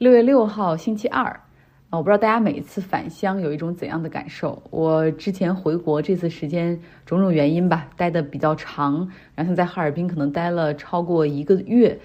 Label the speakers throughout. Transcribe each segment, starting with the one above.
Speaker 1: 六月六号，星期二，啊，我不知道大家每一次返乡有一种怎样的感受。我之前回国这次时间种种原因吧，待的比较长，然后在哈尔滨可能待了超过一个月。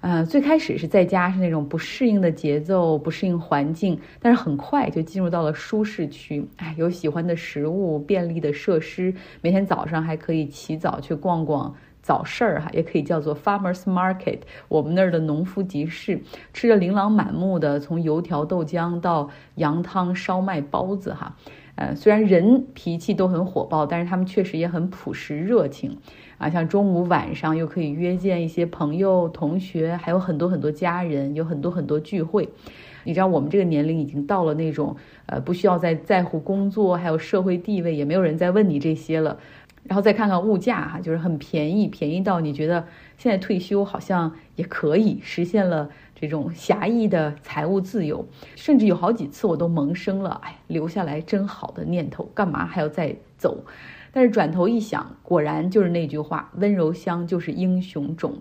Speaker 1: 呃，最开始是在家是那种不适应的节奏，不适应环境，但是很快就进入到了舒适区。哎，有喜欢的食物，便利的设施，每天早上还可以起早去逛逛。早市儿哈，也可以叫做 farmers market，我们那儿的农夫集市，吃着琳琅满目的从油条、豆浆到羊汤、烧麦、包子哈，呃，虽然人脾气都很火爆，但是他们确实也很朴实热情啊。像中午、晚上又可以约见一些朋友、同学，还有很多很多家人，有很多很多聚会。你知道我们这个年龄已经到了那种呃，不需要再在乎工作，还有社会地位，也没有人再问你这些了。然后再看看物价哈，就是很便宜，便宜到你觉得现在退休好像也可以实现了这种狭义的财务自由，甚至有好几次我都萌生了哎留下来真好的念头，干嘛还要再走？但是转头一想，果然就是那句话，温柔乡就是英雄冢。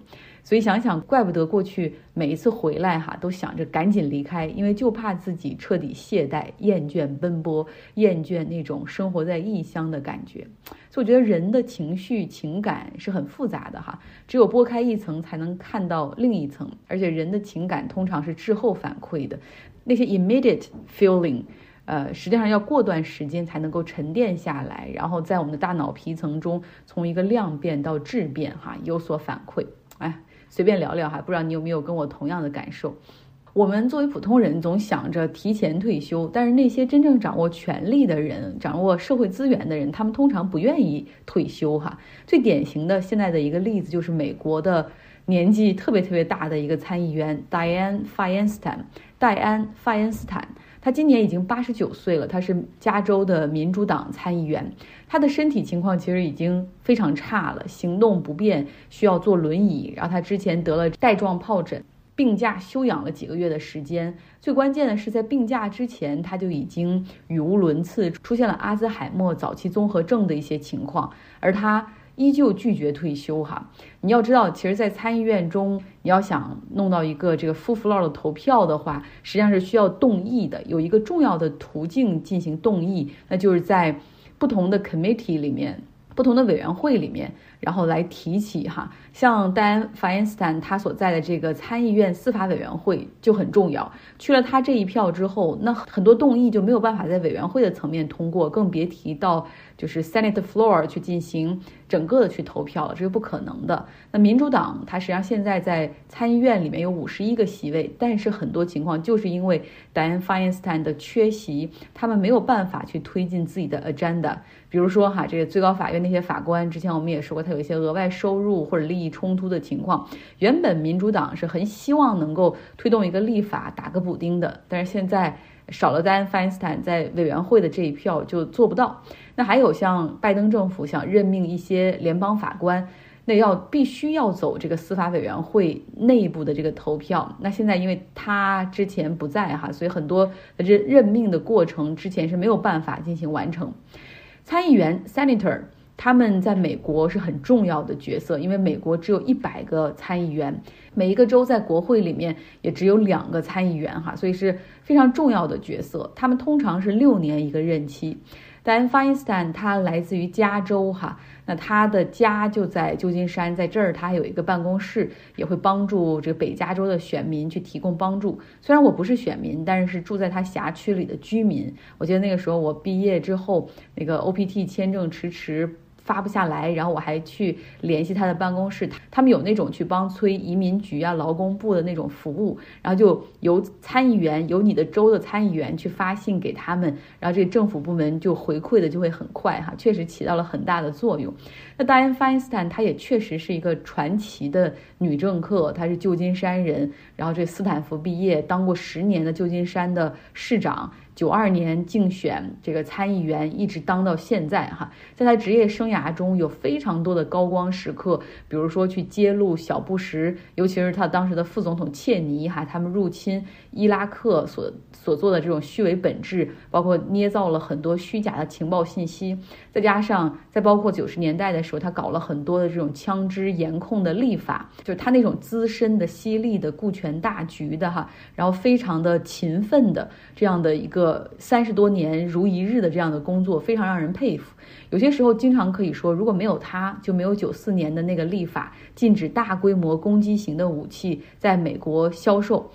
Speaker 1: 所以想想，怪不得过去每一次回来哈，都想着赶紧离开，因为就怕自己彻底懈怠、厌倦奔波、厌倦那种生活在异乡的感觉。所以我觉得人的情绪、情感是很复杂的哈，只有拨开一层，才能看到另一层。而且人的情感通常是滞后反馈的，那些 immediate feeling，呃，实际上要过段时间才能够沉淀下来，然后在我们的大脑皮层中从一个量变到质变哈，有所反馈。哎。随便聊聊哈，不知道你有没有跟我同样的感受？我们作为普通人，总想着提前退休，但是那些真正掌握权力的人、掌握社会资源的人，他们通常不愿意退休哈。最典型的现在的一个例子就是美国的年纪特别特别大的一个参议员 Diane Feinstein，戴安·法恩斯坦。他今年已经八十九岁了，他是加州的民主党参议员。他的身体情况其实已经非常差了，行动不便，需要坐轮椅。然后他之前得了带状疱疹，病假休养了几个月的时间。最关键的是，在病假之前，他就已经语无伦次，出现了阿兹海默早期综合症的一些情况，而他。依旧拒绝退休哈，你要知道，其实，在参议院中，你要想弄到一个这个 full floor 的投票的话，实际上是需要动议的。有一个重要的途径进行动议，那就是在不同的 committee 里面。不同的委员会里面，然后来提起哈，像戴安·法恩斯坦他所在的这个参议院司法委员会就很重要。去了他这一票之后，那很多动议就没有办法在委员会的层面通过，更别提到就是 Senate floor 去进行整个的去投票了，这是不可能的。那民主党它实际上现在在参议院里面有五十一个席位，但是很多情况就是因为戴安·法恩斯坦的缺席，他们没有办法去推进自己的 agenda。比如说哈，这个最高法院那些法官，之前我们也说过，有一些额外收入或者利益冲突的情况。原本民主党是很希望能够推动一个立法打个补丁的，但是现在少了丹·费因斯坦在委员会的这一票就做不到。那还有像拜登政府想任命一些联邦法官，那要必须要走这个司法委员会内部的这个投票。那现在因为他之前不在哈，所以很多任任命的过程之前是没有办法进行完成。参议员 （senator） 他们在美国是很重要的角色，因为美国只有一百个参议员，每一个州在国会里面也只有两个参议员，哈，所以是非常重要的角色。他们通常是六年一个任期。戴安·法因斯坦他来自于加州，哈，那他的家就在旧金山，在这儿他还有一个办公室，也会帮助这个北加州的选民去提供帮助。虽然我不是选民，但是是住在他辖区里的居民。我记得那个时候我毕业之后，那个 OPT 签证迟迟。发不下来，然后我还去联系他的办公室，他他们有那种去帮催移民局啊、劳工部的那种服务，然后就由参议员、由你的州的参议员去发信给他们，然后这政府部门就回馈的就会很快哈，确实起到了很大的作用。那戴安·法因斯坦她也确实是一个传奇的女政客，她是旧金山人，然后这斯坦福毕业，当过十年的旧金山的市长。九二年竞选这个参议员，一直当到现在哈。在他职业生涯中有非常多的高光时刻，比如说去揭露小布什，尤其是他当时的副总统切尼哈，他们入侵伊拉克所所做的这种虚伪本质，包括捏造了很多虚假的情报信息，再加上再包括九十年代的时候，他搞了很多的这种枪支严控的立法，就是他那种资深的、犀利的、顾全大局的哈，然后非常的勤奋的这样的一个三十多年如一日的这样的工作，非常让人佩服。有些时候，经常可以说，如果没有他，就没有九四年的那个立法，禁止大规模攻击型的武器在美国销售。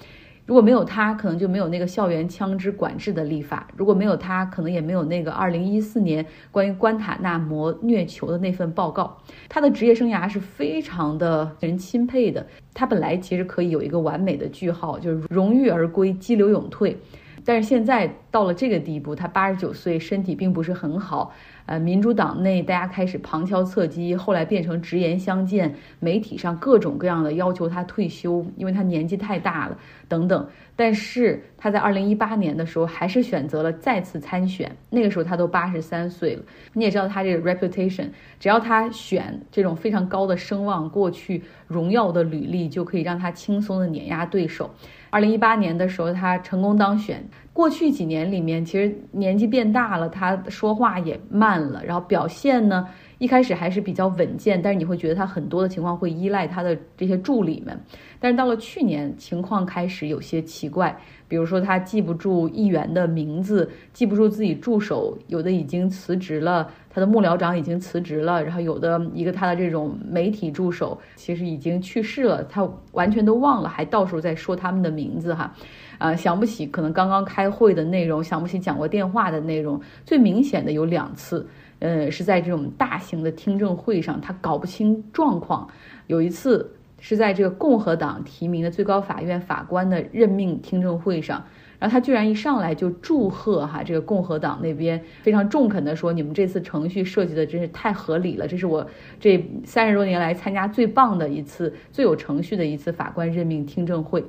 Speaker 1: 如果没有他，可能就没有那个校园枪支管制的立法；如果没有他，可能也没有那个二零一四年关于关塔那摩虐囚的那份报告。他的职业生涯是非常的人钦佩的。他本来其实可以有一个完美的句号，就是荣誉而归，激流勇退。但是现在到了这个地步，他八十九岁，身体并不是很好。呃，民主党内大家开始旁敲侧击，后来变成直言相见，媒体上各种各样的要求他退休，因为他年纪太大了等等。但是他在二零一八年的时候还是选择了再次参选，那个时候他都八十三岁了。你也知道他这个 reputation，只要他选这种非常高的声望，过去荣耀的履历就可以让他轻松的碾压对手。二零一八年的时候，他成功当选。过去几年里面，其实年纪变大了，他说话也慢了，然后表现呢，一开始还是比较稳健，但是你会觉得他很多的情况会依赖他的这些助理们。但是到了去年，情况开始有些奇怪。比如说，他记不住议员的名字，记不住自己助手，有的已经辞职了，他的幕僚长已经辞职了，然后有的一个他的这种媒体助手其实已经去世了，他完全都忘了，还到时候在说他们的名字哈，啊，想不起可能刚刚开会的内容，想不起讲过电话的内容，最明显的有两次，呃，是在这种大型的听证会上，他搞不清状况，有一次。是在这个共和党提名的最高法院法官的任命听证会上，然后他居然一上来就祝贺哈这个共和党那边非常中肯的说，你们这次程序设计的真是太合理了，这是我这三十多年来参加最棒的一次、最有程序的一次法官任命听证会。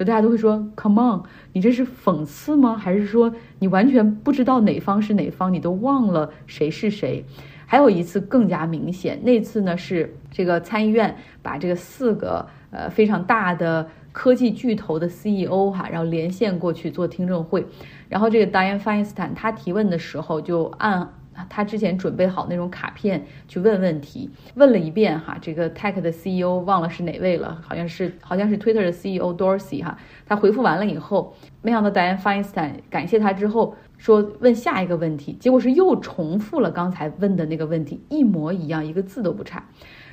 Speaker 1: 就大家都会说，Come on，你这是讽刺吗？还是说你完全不知道哪方是哪方，你都忘了谁是谁？还有一次更加明显，那次呢是这个参议院把这个四个呃非常大的科技巨头的 CEO 哈，然后连线过去做听证会，然后这个 Diane Feinstein 他提问的时候就按他之前准备好那种卡片去问问题，问了一遍哈，这个 Tech 的 CEO 忘了是哪位了，好像是好像是 Twitter 的 CEO Dorsey 哈，他回复完了以后，没想到 Diane Feinstein 感谢他之后。说问下一个问题，结果是又重复了刚才问的那个问题，一模一样，一个字都不差。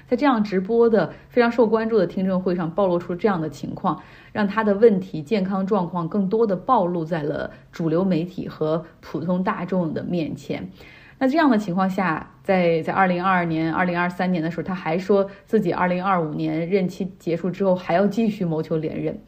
Speaker 1: 在这样直播的非常受关注的听证会上，暴露出这样的情况，让他的问题、健康状况更多的暴露在了主流媒体和普通大众的面前。那这样的情况下，在在二零二二年、二零二三年的时候，他还说自己二零二五年任期结束之后还要继续谋求连任。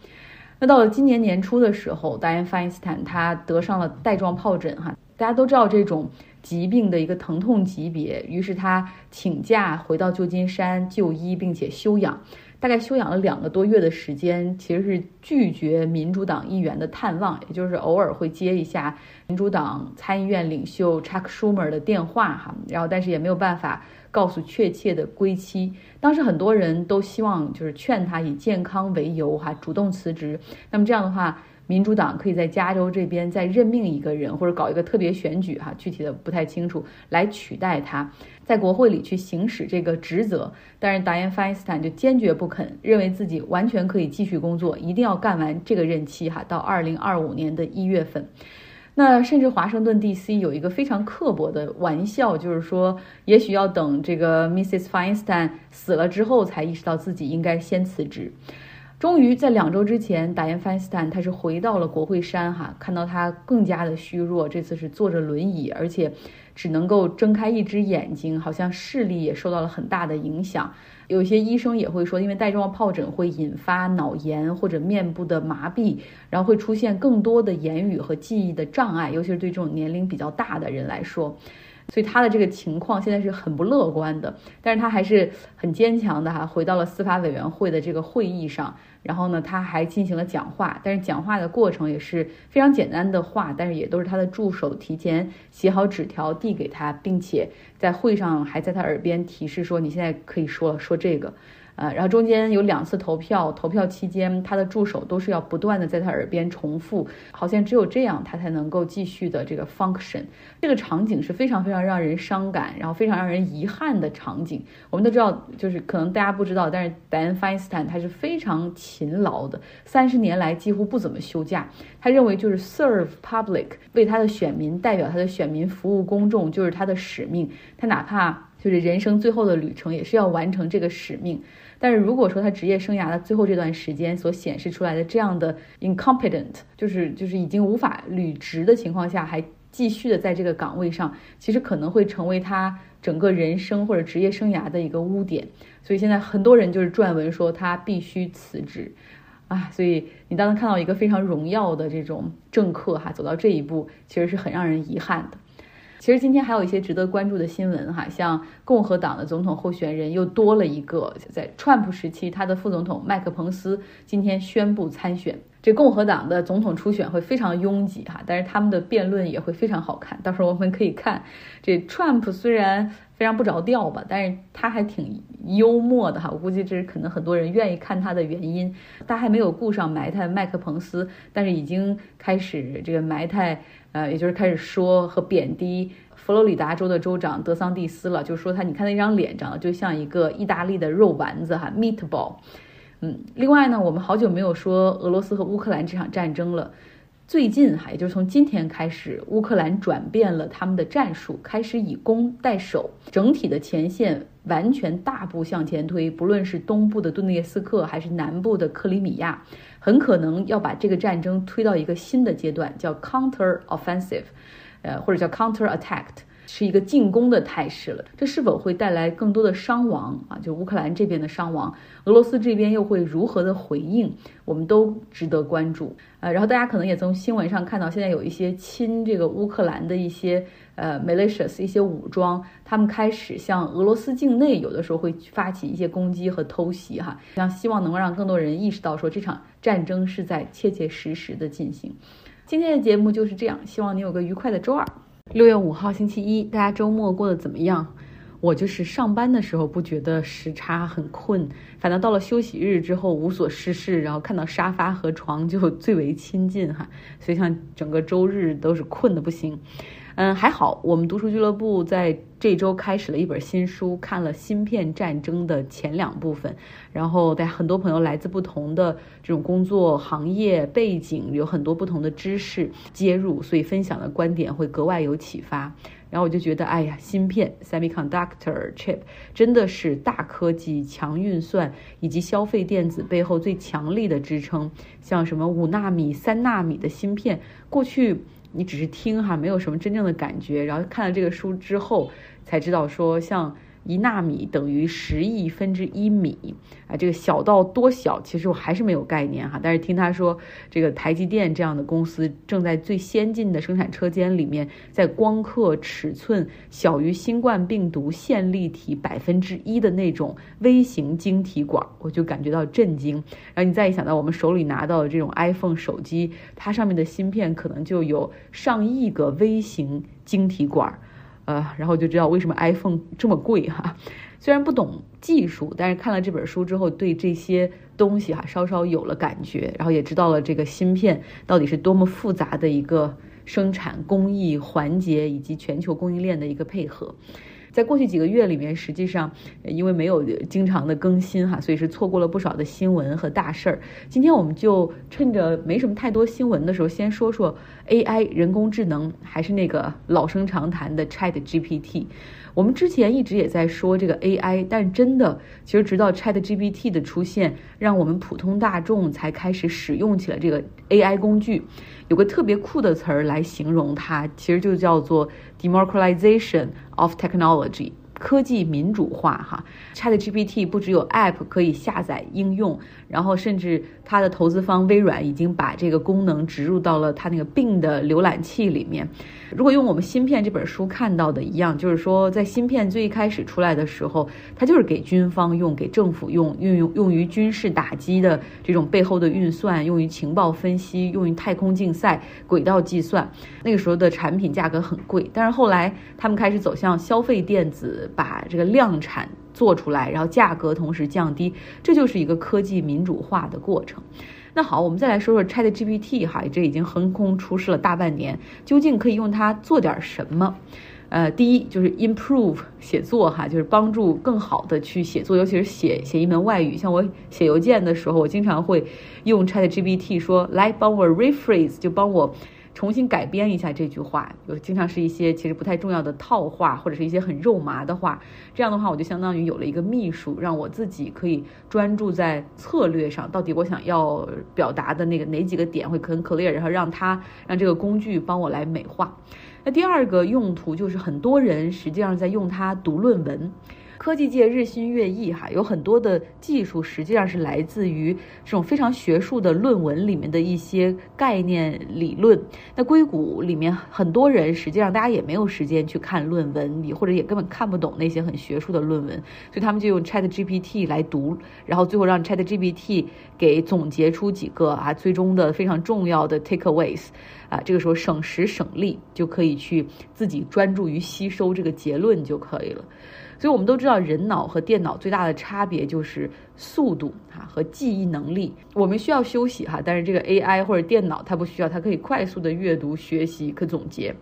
Speaker 1: 那到了今年年初的时候，达 t 费因斯坦他得上了带状疱疹，哈，大家都知道这种疾病的一个疼痛级别，于是他请假回到旧金山就医，并且休养，大概休养了两个多月的时间，其实是拒绝民主党议员的探望，也就是偶尔会接一下民主党参议院领袖 Chuck Schumer 的电话，哈，然后但是也没有办法。告诉确切的归期。当时很多人都希望，就是劝他以健康为由，哈，主动辞职。那么这样的话，民主党可以在加州这边再任命一个人，或者搞一个特别选举，哈，具体的不太清楚，来取代他，在国会里去行使这个职责。但是达延·费因斯坦就坚决不肯，认为自己完全可以继续工作，一定要干完这个任期，哈，到二零二五年的一月份。那甚至华盛顿 D.C. 有一个非常刻薄的玩笑，就是说，也许要等这个 Mrs. Feinstein 死了之后，才意识到自己应该先辞职。终于在两周之前，达延 Feinstein 他是回到了国会山，哈，看到他更加的虚弱，这次是坐着轮椅，而且只能够睁开一只眼睛，好像视力也受到了很大的影响。有些医生也会说，因为带状疱疹会引发脑炎或者面部的麻痹，然后会出现更多的言语和记忆的障碍，尤其是对这种年龄比较大的人来说。所以他的这个情况现在是很不乐观的。但是他还是很坚强的哈，回到了司法委员会的这个会议上。然后呢，他还进行了讲话，但是讲话的过程也是非常简单的话，但是也都是他的助手提前写好纸条递给他，并且在会上还在他耳边提示说：“你现在可以说，说这个。”呃，然后中间有两次投票，投票期间他的助手都是要不断的在他耳边重复，好像只有这样他才能够继续的这个 function。这个场景是非常非常让人伤感，然后非常让人遗憾的场景。我们都知道，就是可能大家不知道，但是戴恩·费因斯坦他是非常勤劳的，三十年来几乎不怎么休假。他认为就是 serve public，为他的选民代表他的选民服务公众就是他的使命。他哪怕就是人生最后的旅程，也是要完成这个使命。但是如果说他职业生涯的最后这段时间所显示出来的这样的 incompetent，就是就是已经无法履职的情况下，还继续的在这个岗位上，其实可能会成为他整个人生或者职业生涯的一个污点。所以现在很多人就是撰文说他必须辞职，啊，所以你当看到一个非常荣耀的这种政客哈走到这一步，其实是很让人遗憾的。其实今天还有一些值得关注的新闻哈，像共和党的总统候选人又多了一个，在川普时期，他的副总统麦克彭斯今天宣布参选。这共和党的总统初选会非常拥挤哈，但是他们的辩论也会非常好看。到时候我们可以看，这 Trump 虽然非常不着调吧，但是他还挺幽默的哈。我估计这是可能很多人愿意看他的原因。他还没有顾上埋汰麦克彭斯，但是已经开始这个埋汰。呃，也就是开始说和贬低佛罗里达州的州长德桑蒂斯了，就说他，你看那张脸长得就像一个意大利的肉丸子哈，meatball。嗯，另外呢，我们好久没有说俄罗斯和乌克兰这场战争了。最近哈，也就是从今天开始，乌克兰转变了他们的战术，开始以攻代守，整体的前线完全大步向前推，不论是东部的顿涅斯克还是南部的克里米亚。很可能要把这个战争推到一个新的阶段，叫 counter offensive，呃，或者叫 counter attacked 是一个进攻的态势了。这是否会带来更多的伤亡啊？就乌克兰这边的伤亡，俄罗斯这边又会如何的回应？我们都值得关注。呃，然后大家可能也从新闻上看到，现在有一些亲这个乌克兰的一些呃 Malicious 一些武装，他们开始向俄罗斯境内有的时候会发起一些攻击和偷袭哈，像希望能够让更多人意识到说这场战争是在切切实实的进行。今天的节目就是这样，希望你有个愉快的周二。六月五号星期一，大家周末过得怎么样？我就是上班的时候不觉得时差很困，反倒到了休息日之后无所事事，然后看到沙发和床就最为亲近哈，所以像整个周日都是困的不行。嗯，还好，我们读书俱乐部在这周开始了一本新书，看了《芯片战争》的前两部分，然后大家很多朋友来自不同的这种工作行业背景，有很多不同的知识接入，所以分享的观点会格外有启发。然后我就觉得，哎呀，芯片 （semiconductor chip） 真的是大科技、强运算以及消费电子背后最强力的支撑。像什么五纳米、三纳米的芯片，过去。你只是听哈，没有什么真正的感觉。然后看了这个书之后，才知道说像。一纳米等于十亿分之一米啊，这个小到多小，其实我还是没有概念哈。但是听他说，这个台积电这样的公司正在最先进的生产车间里面，在光刻尺寸小于新冠病毒线粒体百分之一的那种微型晶体管，我就感觉到震惊。然后你再一想到我们手里拿到的这种 iPhone 手机，它上面的芯片可能就有上亿个微型晶体管。呃，然后就知道为什么 iPhone 这么贵哈。虽然不懂技术，但是看了这本书之后，对这些东西哈稍稍有了感觉，然后也知道了这个芯片到底是多么复杂的一个生产工艺环节，以及全球供应链的一个配合。在过去几个月里面，实际上因为没有经常的更新哈，所以是错过了不少的新闻和大事儿。今天我们就趁着没什么太多新闻的时候，先说说 AI 人工智能，还是那个老生常谈的 Chat GPT。我们之前一直也在说这个 AI，但真的，其实直到 Chat GPT 的出现，让我们普通大众才开始使用起了这个 AI 工具。有个特别酷的词儿来形容它，其实就叫做 democratization of technology，科技民主化哈，ChatGPT 不只有 App 可以下载应用，然后甚至它的投资方微软已经把这个功能植入到了它那个并的浏览器里面。如果用我们《芯片》这本书看到的一样，就是说在芯片最一开始出来的时候，它就是给军方用、给政府用、运用用于军事打击的这种背后的运算，用于情报分析，用于太空竞赛、轨道计算。那个时候的产品价格很贵，但是后来他们开始走向消费电子。把这个量产做出来，然后价格同时降低，这就是一个科技民主化的过程。那好，我们再来说说 Chat GPT 哈，这已经横空出世了大半年，究竟可以用它做点什么？呃，第一就是 improve 写作哈，就是帮助更好的去写作，尤其是写写一门外语。像我写邮件的时候，我经常会用 Chat GPT 说来帮我 rephrase，就帮我。重新改编一下这句话，有经常是一些其实不太重要的套话，或者是一些很肉麻的话。这样的话，我就相当于有了一个秘书，让我自己可以专注在策略上，到底我想要表达的那个哪几个点会很 clear，然后让他让这个工具帮我来美化。那第二个用途就是很多人实际上在用它读论文。科技界日新月异，哈，有很多的技术实际上是来自于这种非常学术的论文里面的一些概念理论。那硅谷里面很多人实际上大家也没有时间去看论文，你或者也根本看不懂那些很学术的论文，所以他们就用 Chat GPT 来读，然后最后让 Chat GPT 给总结出几个啊最终的非常重要的 takeaways，啊，这个时候省时省力，就可以去自己专注于吸收这个结论就可以了。所以我们都知道，人脑和电脑最大的差别就是速度哈和记忆能力。我们需要休息哈，但是这个 AI 或者电脑它不需要，它可以快速的阅读、学习、可总结。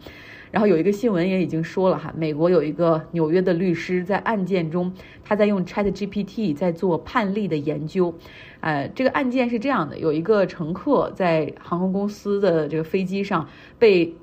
Speaker 1: 然后有一个新闻也已经说了哈，美国有一个纽约的律师在案件中，他在用 ChatGPT 在做判例的研究。呃，这个案件是这样的：有一个乘客在航空公司的这个飞机上被。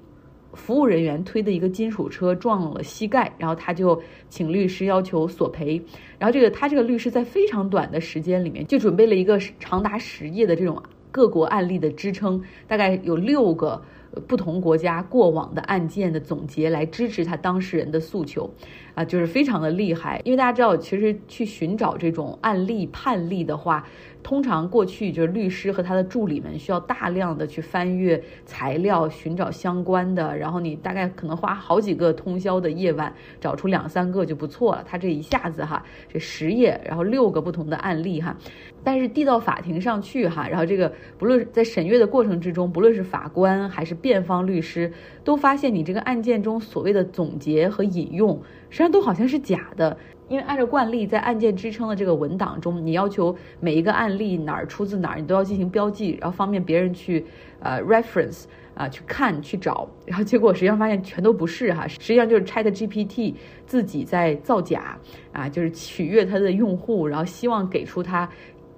Speaker 1: 服务人员推的一个金属车撞了膝盖，然后他就请律师要求索赔。然后这个他这个律师在非常短的时间里面就准备了一个长达十页的这种各国案例的支撑，大概有六个不同国家过往的案件的总结来支持他当事人的诉求，啊，就是非常的厉害。因为大家知道，其实去寻找这种案例判例的话。通常过去就是律师和他的助理们需要大量的去翻阅材料，寻找相关的，然后你大概可能花好几个通宵的夜晚找出两三个就不错了。他这一下子哈，这十页，然后六个不同的案例哈，但是递到法庭上去哈，然后这个不论在审阅的过程之中，不论是法官还是辩方律师，都发现你这个案件中所谓的总结和引用，实际上都好像是假的。因为按照惯例，在案件支撑的这个文档中，你要求每一个案例哪儿出自哪儿，你都要进行标记，然后方便别人去呃 reference 啊去看去找。然后结果实际上发现全都不是哈，实际上就是 Chat GPT 自己在造假啊，就是取悦他的用户，然后希望给出他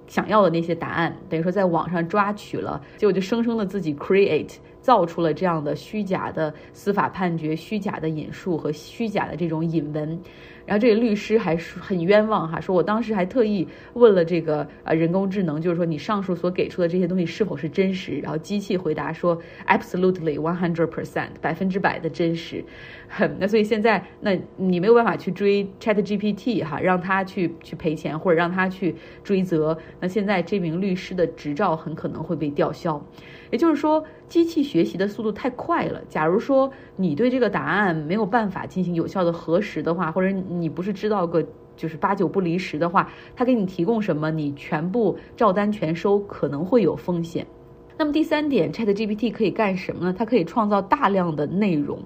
Speaker 1: 想要的那些答案，等于说在网上抓取了，结果就生生的自己 create 造出了这样的虚假的司法判决、虚假的引述和虚假的这种引文。然后这个律师还是很冤枉哈，说我当时还特意问了这个呃人工智能，就是说你上述所给出的这些东西是否是真实？然后机器回答说 absolutely one hundred percent 百分之百的真实。那所以现在那你没有办法去追 Chat GPT 哈，让他去去赔钱或者让他去追责。那现在这名律师的执照很可能会被吊销。也就是说，机器学习的速度太快了。假如说你对这个答案没有办法进行有效的核实的话，或者你不是知道个就是八九不离十的话，它给你提供什么，你全部照单全收，可能会有风险。那么第三点，Chat GPT 可以干什么呢？它可以创造大量的内容。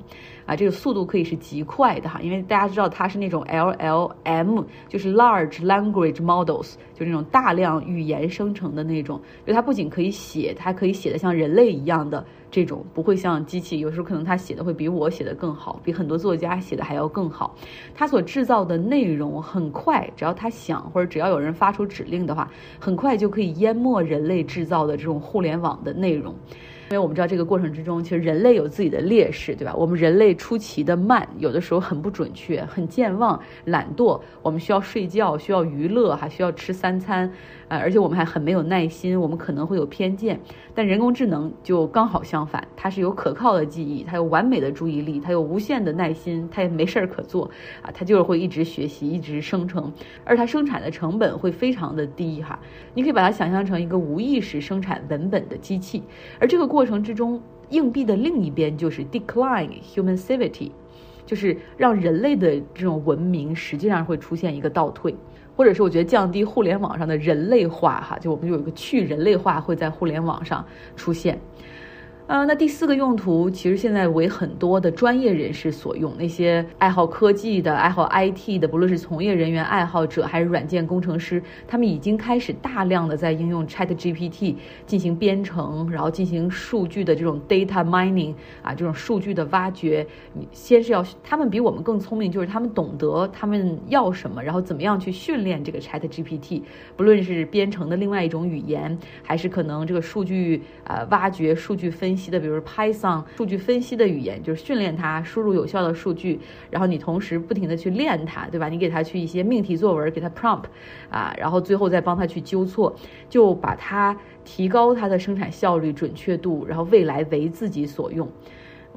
Speaker 1: 啊，这个速度可以是极快的哈，因为大家知道它是那种 LLM，就是 Large Language Models，就是那种大量语言生成的那种。就它不仅可以写，它可以写的像人类一样的这种，不会像机器。有时候可能它写的会比我写的更好，比很多作家写的还要更好。它所制造的内容很快，只要它想或者只要有人发出指令的话，很快就可以淹没人类制造的这种互联网的内容。因为我们知道这个过程之中，其实人类有自己的劣势，对吧？我们人类出奇的慢，有的时候很不准确，很健忘、懒惰。我们需要睡觉，需要娱乐，还需要吃三餐。呃，而且我们还很没有耐心，我们可能会有偏见，但人工智能就刚好相反，它是有可靠的记忆，它有完美的注意力，它有无限的耐心，它也没事儿可做啊，它就是会一直学习，一直生成，而它生产的成本会非常的低哈，你可以把它想象成一个无意识生产文本的机器，而这个过程之中，硬币的另一边就是 decline human civility，就是让人类的这种文明实际上会出现一个倒退。或者是我觉得降低互联网上的人类化，哈，就我们有一个去人类化会在互联网上出现。呃，那第四个用途其实现在为很多的专业人士所用，那些爱好科技的、爱好 IT 的，不论是从业人员、爱好者还是软件工程师，他们已经开始大量的在应用 ChatGPT 进行编程，然后进行数据的这种 data mining 啊，这种数据的挖掘。你先是要他们比我们更聪明，就是他们懂得他们要什么，然后怎么样去训练这个 ChatGPT，不论是编程的另外一种语言，还是可能这个数据呃挖掘、数据分析。的，比如 Python 数据分析的语言，就是训练它输入有效的数据，然后你同时不停的去练它，对吧？你给它去一些命题作文，给它 prompt，啊，然后最后再帮它去纠错，就把它提高它的生产效率、准确度，然后未来为自己所用。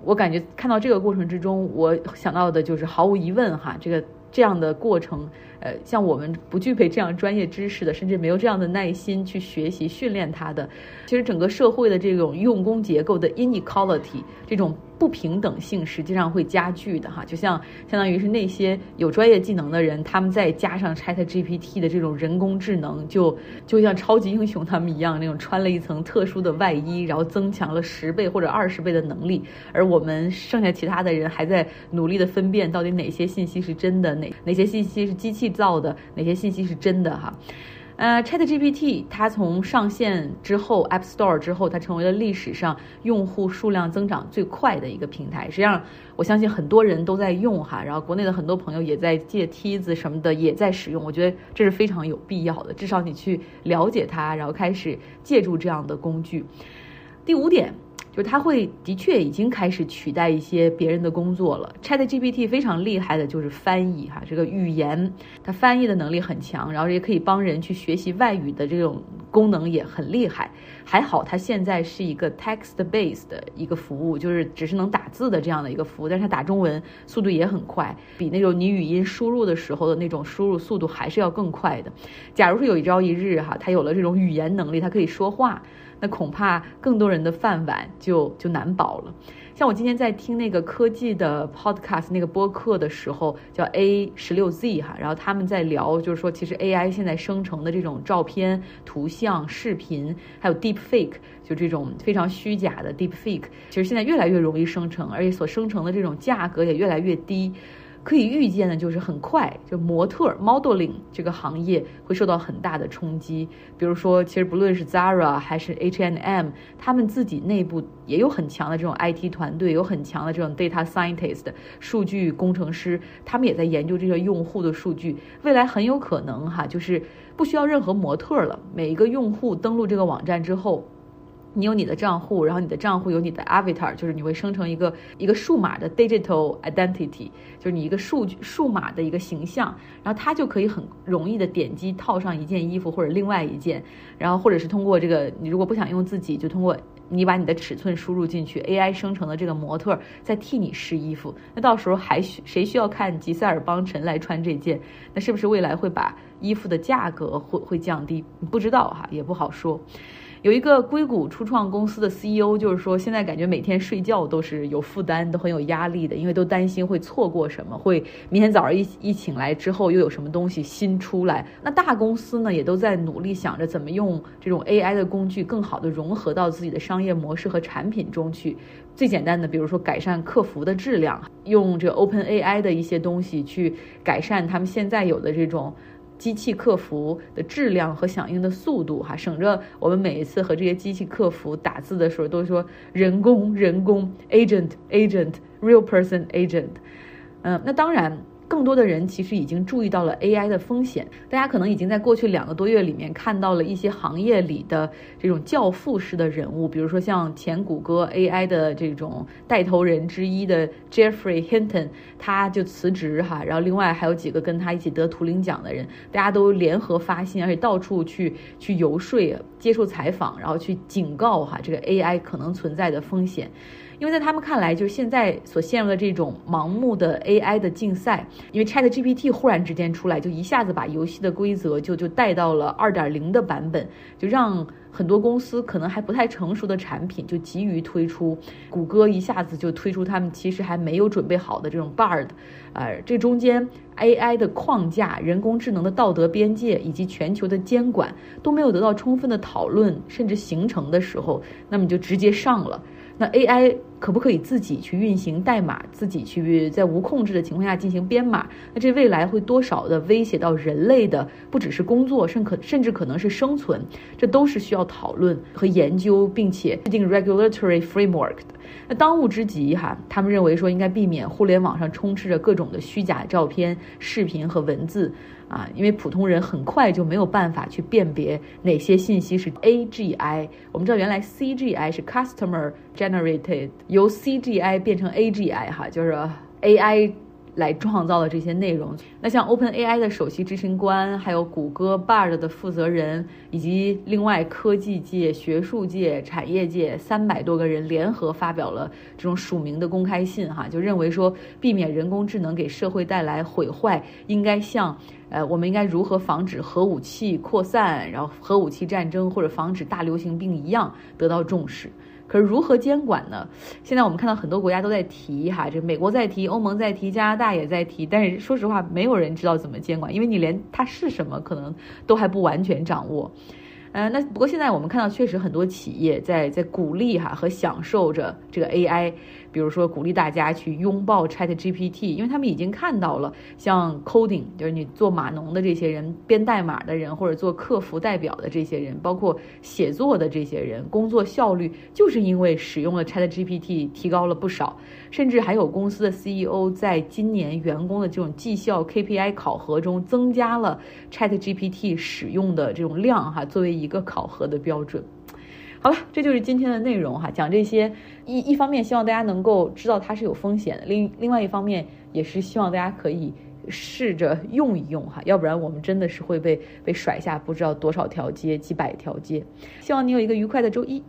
Speaker 1: 我感觉看到这个过程之中，我想到的就是毫无疑问哈，这个这样的过程。呃，像我们不具备这样专业知识的，甚至没有这样的耐心去学习训练它的，其实整个社会的这种用工结构的 inequality 这种不平等性，实际上会加剧的哈。就像相当于是那些有专业技能的人，他们再加上 Chat GPT 的这种人工智能，就就像超级英雄他们一样，那种穿了一层特殊的外衣，然后增强了十倍或者二十倍的能力，而我们剩下其他的人还在努力的分辨到底哪些信息是真的，哪哪些信息是机器。造的哪些信息是真的哈？呃，ChatGPT 它从上线之后，App Store 之后，它成为了历史上用户数量增长最快的一个平台。实际上，我相信很多人都在用哈，然后国内的很多朋友也在借梯子什么的也在使用。我觉得这是非常有必要的，至少你去了解它，然后开始借助这样的工具。第五点。就是它会的确已经开始取代一些别人的工作了。Chat GPT 非常厉害的就是翻译哈，这个语言它翻译的能力很强，然后也可以帮人去学习外语的这种功能也很厉害。还好它现在是一个 text based 的一个服务，就是只是能打字的这样的一个服务，但是它打中文速度也很快，比那种你语音输入的时候的那种输入速度还是要更快的。假如说有一朝一日哈，它有了这种语言能力，它可以说话。那恐怕更多人的饭碗就就难保了。像我今天在听那个科技的 podcast 那个播客的时候，叫 A 十六 Z 哈，然后他们在聊，就是说其实 AI 现在生成的这种照片、图像、视频，还有 deep fake，就这种非常虚假的 deep fake，其实现在越来越容易生成，而且所生成的这种价格也越来越低。可以预见的就是很快，就模特 modeling 这个行业会受到很大的冲击。比如说，其实不论是 Zara 还是 HNM，他们自己内部也有很强的这种 IT 团队，有很强的这种 data scientist 数据工程师，他们也在研究这些用户的数据。未来很有可能哈，就是不需要任何模特了，每一个用户登录这个网站之后。你有你的账户，然后你的账户有你的 avatar，就是你会生成一个一个数码的 digital identity，就是你一个数据数码的一个形象，然后它就可以很容易的点击套上一件衣服或者另外一件，然后或者是通过这个，你如果不想用自己，就通过你把你的尺寸输入进去，AI 生成的这个模特再替你试衣服，那到时候还需谁需要看吉塞尔邦辰来穿这件？那是不是未来会把衣服的价格会会降低？不知道哈，也不好说。有一个硅谷初创公司的 CEO，就是说现在感觉每天睡觉都是有负担，都很有压力的，因为都担心会错过什么，会明天早上一一醒来之后又有什么东西新出来。那大公司呢，也都在努力想着怎么用这种 AI 的工具更好的融合到自己的商业模式和产品中去。最简单的，比如说改善客服的质量，用这个 OpenAI 的一些东西去改善他们现在有的这种。机器客服的质量和响应的速度，哈，省着我们每一次和这些机器客服打字的时候，都说人工人工 agent agent real person agent，嗯，那当然。更多的人其实已经注意到了 AI 的风险。大家可能已经在过去两个多月里面看到了一些行业里的这种教父式的人物，比如说像前谷歌 AI 的这种带头人之一的 Jeffrey Hinton，他就辞职哈，然后另外还有几个跟他一起得图灵奖的人，大家都联合发信，而且到处去去游说、接受采访，然后去警告哈这个 AI 可能存在的风险。因为在他们看来，就是现在所陷入的这种盲目的 AI 的竞赛，因为 Chat GPT 忽然之间出来，就一下子把游戏的规则就就带到了二点零的版本，就让很多公司可能还不太成熟的产品就急于推出。谷歌一下子就推出他们其实还没有准备好的这种 Bard，呃，这中间 AI 的框架、人工智能的道德边界以及全球的监管都没有得到充分的讨论，甚至形成的时候，那么就直接上了。那 AI 可不可以自己去运行代码，自己去在无控制的情况下进行编码？那这未来会多少的威胁到人类的，不只是工作，甚可甚至可能是生存，这都是需要讨论和研究，并且制定 regulatory framework 的。那当务之急哈，他们认为说应该避免互联网上充斥着各种的虚假照片、视频和文字。啊，因为普通人很快就没有办法去辨别哪些信息是 AGI。我们知道原来 CGI 是 Customer Generated，由 CGI 变成 AGI 哈，就是 AI。来创造的这些内容，那像 OpenAI 的首席执行官，还有谷歌 Bard 的负责人，以及另外科技界、学术界、产业界三百多个人联合发表了这种署名的公开信，哈，就认为说，避免人工智能给社会带来毁坏，应该像，呃，我们应该如何防止核武器扩散，然后核武器战争或者防止大流行病一样得到重视。可是如何监管呢？现在我们看到很多国家都在提哈，这美国在提，欧盟在提，加拿大也在提。但是说实话，没有人知道怎么监管，因为你连它是什么可能都还不完全掌握。呃，那不过现在我们看到，确实很多企业在在鼓励哈和享受着这个 AI。比如说，鼓励大家去拥抱 Chat GPT，因为他们已经看到了，像 coding，就是你做码农的这些人、编代码的人，或者做客服代表的这些人，包括写作的这些人，工作效率就是因为使用了 Chat GPT 提高了不少。甚至还有公司的 CEO 在今年员工的这种绩效 KPI 考核中增加了 Chat GPT 使用的这种量，哈，作为一个考核的标准。好了，这就是今天的内容哈。讲这些一一方面，希望大家能够知道它是有风险的；另另外一方面，也是希望大家可以试着用一用哈。要不然我们真的是会被被甩下不知道多少条街、几百条街。希望你有一个愉快的周一。